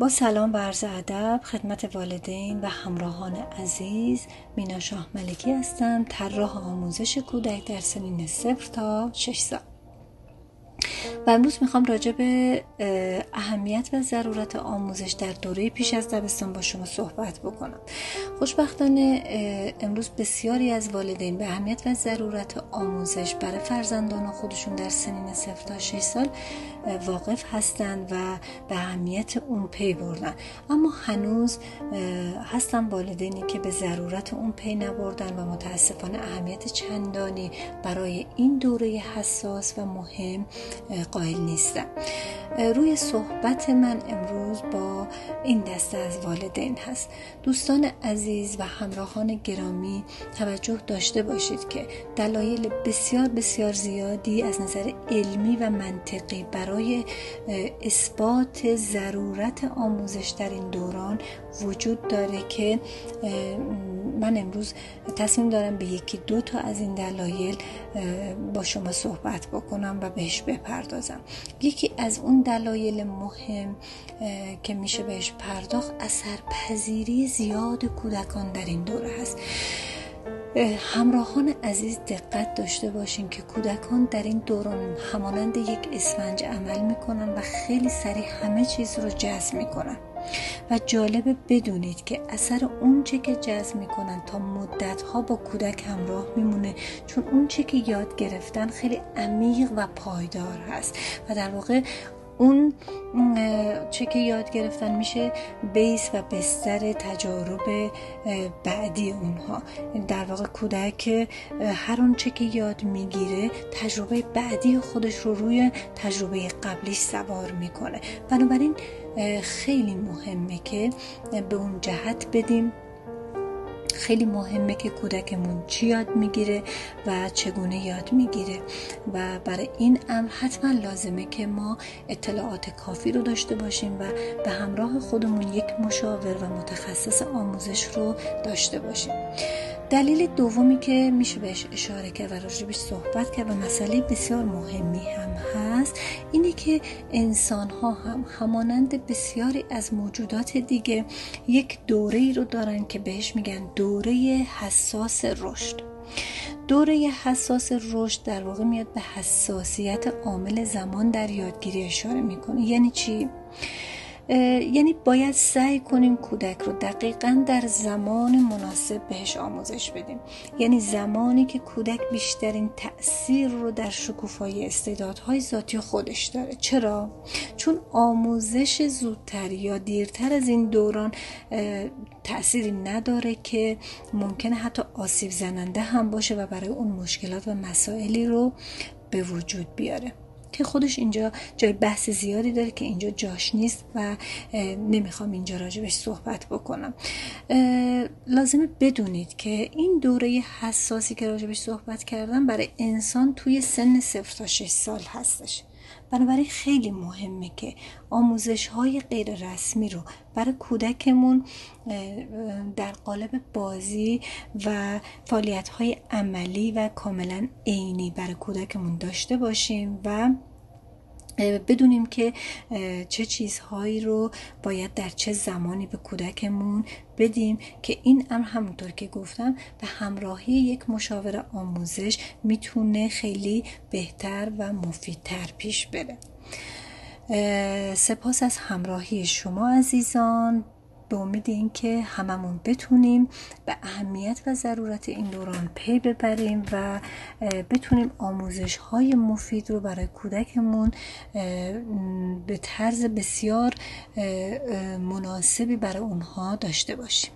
با سلام و عرض ادب خدمت والدین و همراهان عزیز مینا شاه ملکی هستم طراح آموزش کودک در سنین صفر تا 6 سال. و امروز می‌خوام راجع به اهمیت و ضرورت آموزش در دوره پیش از دبستان با شما صحبت بکنم. خوشبختانه امروز بسیاری از والدین به اهمیت و ضرورت آموزش برای فرزندان خودشون در سنین صفر تا 6 سال واقف هستند و به اهمیت اون پی بردن. اما هنوز هستن والدینی که به ضرورت اون پی نبردن و متاسفانه اهمیت چندانی برای این دوره حساس و مهم قائل نیستم. روی صحبت من امروز با این دسته از والدین هست. دوستان عزیز و همراهان گرامی توجه داشته باشید که دلایل بسیار بسیار زیادی از نظر علمی و منطقی برای اثبات ضرورت آموزش در این دوران وجود داره که من امروز تصمیم دارم به یکی دو تا از این دلایل با شما صحبت بکنم و بهش بپردازم. یکی از اون دلایل مهم که میشه بهش پرداخت اثر پذیری زیاد کودکان در این دوره هست. همراهان عزیز دقت داشته باشین که کودکان در این دوران همانند یک اسفنج عمل می‌کنن و خیلی سریع همه چیز رو جذب می‌کنن. و جالبه بدونید که اثر اونچه که جذب می‌کنن تا مدت ها با کودک همراه میمونه چون اونچه که یاد گرفتن خیلی عمیق و پایدار هست. و در واقع اون چه که یاد گرفتن میشه بیس و بستر تجارب بعدی اونها. در واقع کودک هر اون چه که یاد می‌گیره تجربه بعدی خودش رو روی تجربه قبلیش سوار می‌کنه. بنابراین خیلی مهمه که به اون جهت بدیم. خیلی مهمه که کودکمون چی یاد می‌گیره و چگونه یاد می‌گیره. و برای این امر حتما لازمه که ما اطلاعات کافی رو داشته باشیم و به همراه خودمون یک مشاور و متخصص آموزش رو داشته باشیم. دلیل دومی که میشه بهش اشاره کرد و راجبش صحبت کرد و مسئله بسیار مهمی هم هست اینه که انسان ها هم همانند بسیاری از موجودات دیگه یک دوره ای رو دارن که بهش میگن دوره حساس رشد. دوره حساس رشد در واقع میاد به حساسیت عامل زمان در یادگیری اشاره می‌کنه. یعنی چی؟ یعنی باید سعی کنیم کودک رو دقیقا در زمان مناسب بهش آموزش بدیم. یعنی زمانی که کودک بیشترین تاثیر رو در شکوفایی استعدادهای ذاتی خودش داره. چرا؟ چون آموزش زودتر یا دیرتر از این دوران تأثیری نداره که ممکنه حتی آسیب زننده هم باشه و برای اون مشکلات و مسائلی رو به وجود بیاره. که خودش اینجا جای بحث زیادی داره که اینجا جاش نیست و نمی‌خوام اینجا راجبش صحبت بکنم. لازمه بدونید که این دوره حساسی که راجبش صحبت کردم برای انسان توی سن 0 تا 6 سال هستش. بنابراین خیلی مهمه که آموزش های غیر رسمی رو برای کودکمون در قالب بازی و فعالیت های عملی و کاملا عینی برای کودکمون داشته باشیم و بدونیم که چه چیزهایی رو باید در چه زمانی به کودکمون بدیم که این امر همونطور که گفتم به همراهی یک مشاور آموزش می‌تونه خیلی بهتر و مفیدتر پیش بره. سپاس از همراهی شما عزیزان. به امید اینکه هممون بتونیم به اهمیت و ضرورت این دوران پی ببریم و بتونیم آموزش های مفید رو برای کودکمون به طرز بسیار مناسبی برای اونها داشته باشیم.